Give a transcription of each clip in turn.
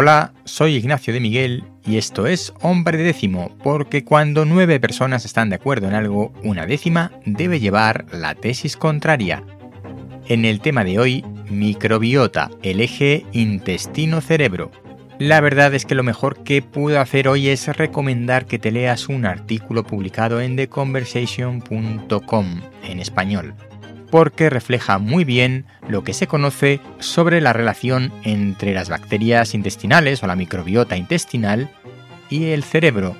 Hola, soy Ignacio de Miguel y esto es Hombre Décimo, porque cuando nueve personas están de acuerdo en algo, una décima debe llevar la tesis contraria. En el tema de hoy, microbiota, el eje intestino-cerebro. La verdad es que lo mejor que puedo hacer hoy es recomendar que te leas un artículo publicado en theconversation.com en español porque refleja muy bien lo que se conoce sobre la relación entre las bacterias intestinales o la microbiota intestinal y el cerebro,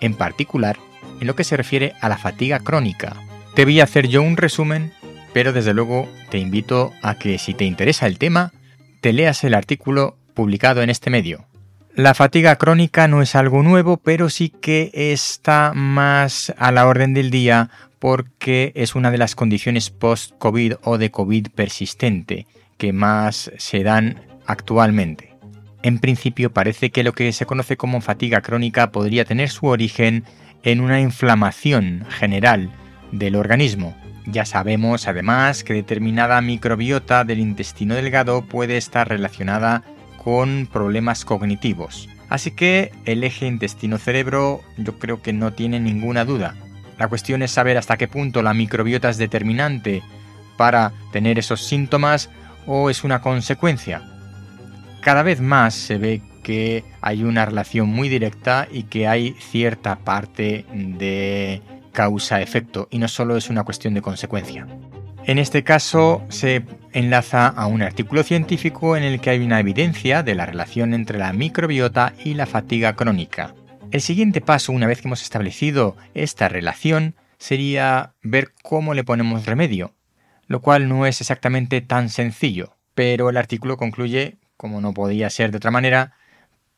en particular en lo que se refiere a la fatiga crónica. Te voy a hacer yo un resumen, pero desde luego te invito a que si te interesa el tema, te leas el artículo publicado en este medio. La fatiga crónica no es algo nuevo, pero sí que está más a la orden del día porque es una de las condiciones post-COVID o de COVID persistente que más se dan actualmente. En principio parece que lo que se conoce como fatiga crónica podría tener su origen en una inflamación general del organismo. Ya sabemos además que determinada microbiota del intestino delgado puede estar relacionada con problemas cognitivos. Así que el eje intestino-cerebro yo creo que no tiene ninguna duda. La cuestión es saber hasta qué punto la microbiota es determinante para tener esos síntomas o es una consecuencia. Cada vez más se ve que hay una relación muy directa y que hay cierta parte de causa-efecto y no solo es una cuestión de consecuencia. En este caso se enlaza a un artículo científico en el que hay una evidencia de la relación entre la microbiota y la fatiga crónica. El siguiente paso, una vez que hemos establecido esta relación, sería ver cómo le ponemos remedio, lo cual no es exactamente tan sencillo, pero el artículo concluye, como no podía ser de otra manera,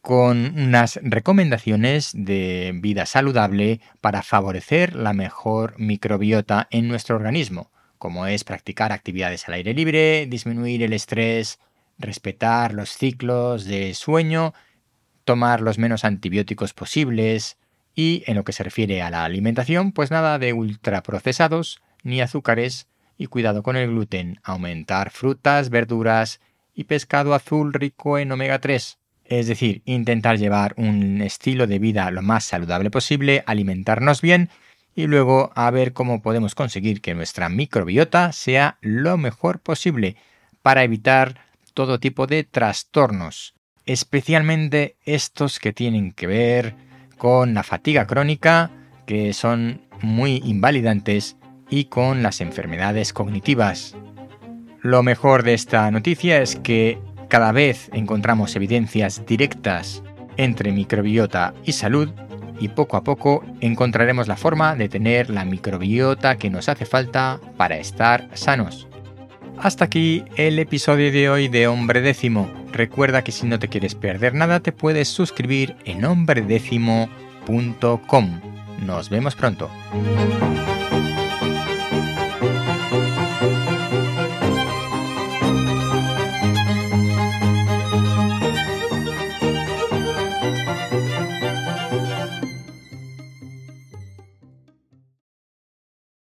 con unas recomendaciones de vida saludable para favorecer la mejor microbiota en nuestro organismo, como es practicar actividades al aire libre, disminuir el estrés, respetar los ciclos de sueño tomar los menos antibióticos posibles y en lo que se refiere a la alimentación, pues nada de ultraprocesados ni azúcares y cuidado con el gluten, aumentar frutas, verduras y pescado azul rico en omega 3. Es decir, intentar llevar un estilo de vida lo más saludable posible, alimentarnos bien y luego a ver cómo podemos conseguir que nuestra microbiota sea lo mejor posible para evitar todo tipo de trastornos especialmente estos que tienen que ver con la fatiga crónica, que son muy invalidantes, y con las enfermedades cognitivas. Lo mejor de esta noticia es que cada vez encontramos evidencias directas entre microbiota y salud y poco a poco encontraremos la forma de tener la microbiota que nos hace falta para estar sanos. Hasta aquí el episodio de hoy de Hombre Décimo. Recuerda que si no te quieres perder nada te puedes suscribir en hombredécimo.com. Nos vemos pronto.